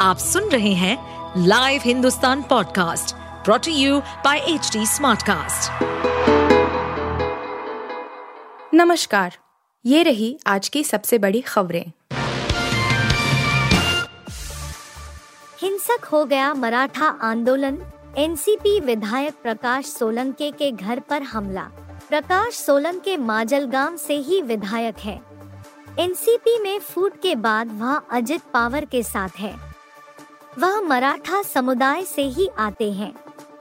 आप सुन रहे हैं live Hindustan podcast brought to you by H Smartcast. नमस्कार ये रही आज की सबसे बड़ी खबरें। हिंसक हो गया मराठा आंदोलन एनसीपी विधायक प्रकाश सोलंके के घर पर हमला। प्रकाश सोलंके माजलगांव से ही विधायक है। एनसीपी में फूट के बाद वह अजित पावर के साथ है। वह मराठा समुदाय से ही आते हैं।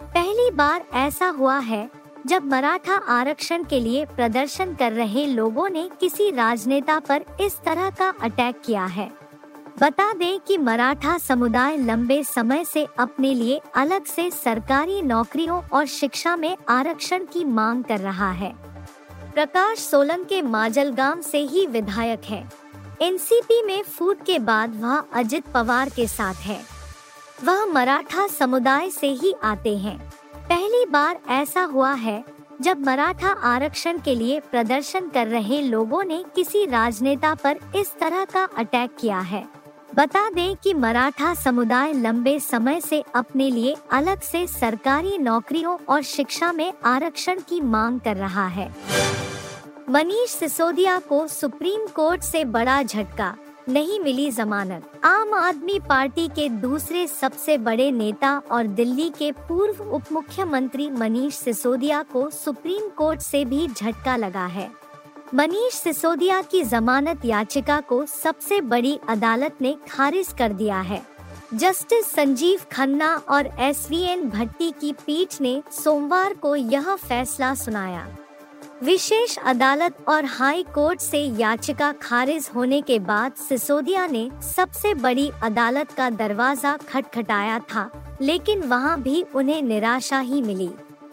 पहली बार ऐसा हुआ है, जब मराठा आरक्षण के लिए प्रदर्शन कर रहे लोगों ने किसी राजनेता पर इस तरह का अटैक किया है। बता दें कि मराठा समुदाय लंबे समय से अपने लिए अलग से सरकारी नौकरियों और शिक्षा में आरक्षण की मांग कर रहा है। प्रकाश सोलंक के माजलगांव से ही विधायक है। एनसीपी में फूट के बाद वह अजित पवार के साथ है। वह मराठा समुदाय से ही आते हैं। पहली बार ऐसा हुआ है, जब मराठा आरक्षण के लिए प्रदर्शन कर रहे लोगों ने किसी राजनेता पर इस तरह का अटैक किया है। बता दें कि मराठा समुदाय लंबे समय से अपने लिए अलग से सरकारी नौकरियों और शिक्षा में आरक्षण की मांग कर रहा है। मनीष सिसोदिया को सुप्रीम कोर्ट से बड़ा झटका। नहीं मिली जमानत। आम आदमी पार्टी के दूसरे सबसे बड़े नेता और दिल्ली के पूर्व उप मुख्यमंत्री मनीष सिसोदिया को सुप्रीम कोर्ट से भी झटका लगा है। मनीष सिसोदिया की जमानत याचिका को सबसे बड़ी अदालत ने खारिज कर दिया है। जस्टिस संजीव खन्ना और एस वी एन भट्टी की पीठ ने सोमवार को यह फैसला सुनाया। विशेष अदालत और हाई कोर्ट से याचिका खारिज होने के बाद सिसोदिया ने सबसे बड़ी अदालत का दरवाज़ा खटखटाया था, लेकिन वहाँ भी उन्हें निराशा ही मिली।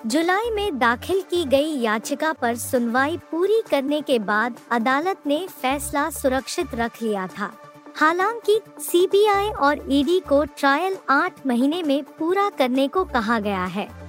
जुलाई में दाखिल की गई याचिका पर सुनवाई पूरी करने के बाद अदालत ने फैसला सुरक्षित रख लिया था। हालाँकि, सीबीआई और ईडी को ट्रायल आठ महीने में पूरा करने को कहा गया है।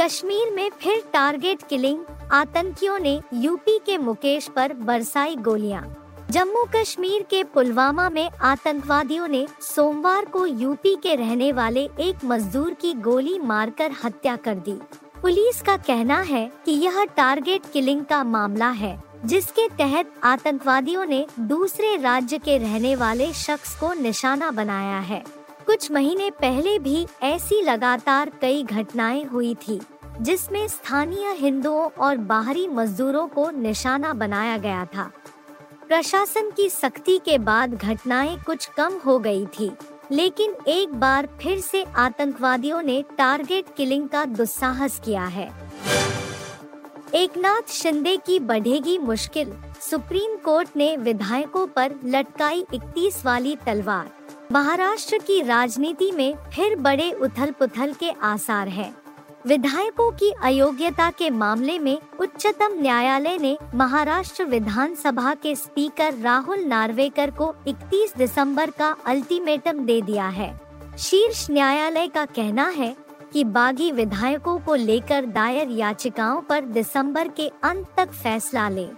कश्मीर में फिर टारगेट किलिंग, आतंकियों ने यूपी के मुकेश पर बरसाई गोलियाँ। जम्मू कश्मीर के पुलवामा में आतंकवादियों ने सोमवार को यूपी के रहने वाले एक मजदूर की गोली मारकर हत्या कर दी। पुलिस का कहना है कि यह टारगेट किलिंग का मामला है, जिसके तहत आतंकवादियों ने दूसरे राज्य के रहने वाले शख्स को निशाना बनाया है। कुछ महीने पहले भी ऐसी लगातार कई घटनाएँ हुई थी, जिसमें स्थानीय हिंदुओं और बाहरी मजदूरों को निशाना बनाया गया था। प्रशासन की सख्ती के बाद घटनाएँ कुछ कम हो गई थी, लेकिन एक बार फिर से आतंकवादियों ने टारगेट किलिंग का दुस्साहस किया है। एकनाथ शिंदे की बढ़ेगी मुश्किल, सुप्रीम कोर्ट ने विधायकों पर लटकाई 31 वाली तलवार। महाराष्ट्र की राजनीति में फिर बड़े उथल पुथल के आसार हैं। विधायकों की अयोग्यता के मामले में उच्चतम न्यायालय ने महाराष्ट्र विधानसभा के स्पीकर राहुल नार्वेकर को 31 दिसंबर का अल्टीमेटम दे दिया है शीर्ष न्यायालय का कहना है कि बागी विधायकों को लेकर दायर याचिकाओं पर दिसंबर के अंत तक फैसला ले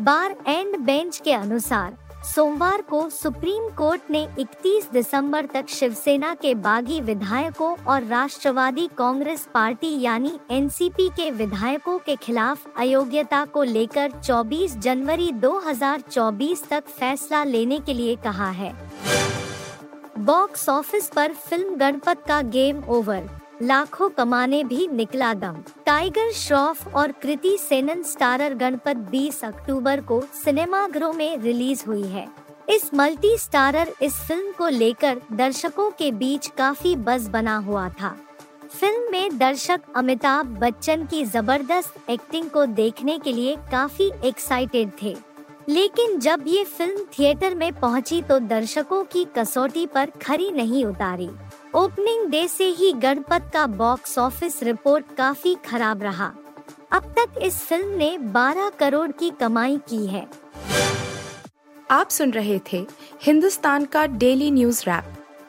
बार एंड बेंच के अनुसार सोमवार को सुप्रीम कोर्ट ने 31 दिसंबर तक शिवसेना के बागी विधायकों और राष्ट्रवादी कांग्रेस पार्टी यानी एनसीपी के विधायकों के खिलाफ अयोग्यता को लेकर 24 जनवरी 2024 तक फैसला लेने के लिए कहा है। बॉक्स ऑफ़िस पर फ़िल्म गणपत का गेम ओवर। लाखों कमाने भी निकला दम। टाइगर श्रॉफ और कृति सेनन स्टारर गणपत 20 अक्टूबर को सिनेमाघरों में रिलीज़ हुई है। इस मल्टी स्टारर इस फ़िल्म को लेकर दर्शकों के बीच काफ़ी बज बना हुआ था। फ़िल्म में दर्शक अमिताभ बच्चन की ज़बरदस्त एक्टिंग को देखने के लिए काफ़ी एक्साइटेड थे। लेकिन जब ये फ़िल्म थिएटर में पहुँची तो दर्शकों की कसौटी पर खरी नहीं उतारी। ओपनिंग डे से ही गणपत का बॉक्स ऑफ़िस रिपोर्ट काफ़ी खराब रहा। अब तक इस फ़िल्म ने 12 करोड़ की कमाई की है। आप सुन रहे थे हिंदुस्तान का डेली न्यूज़ रैप,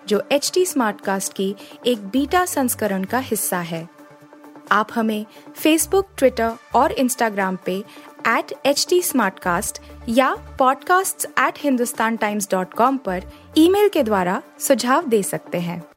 जो एच टी स्मार्ट कास्ट की एक बीटा संस्करण का हिस्सा है। आप हमें फेसबुक ट्विटर और इंस्टाग्राम पे एट एच टी या podcasts@hindustantimes.com पर ईमेल के द्वारा सुझाव दे सकते हैं।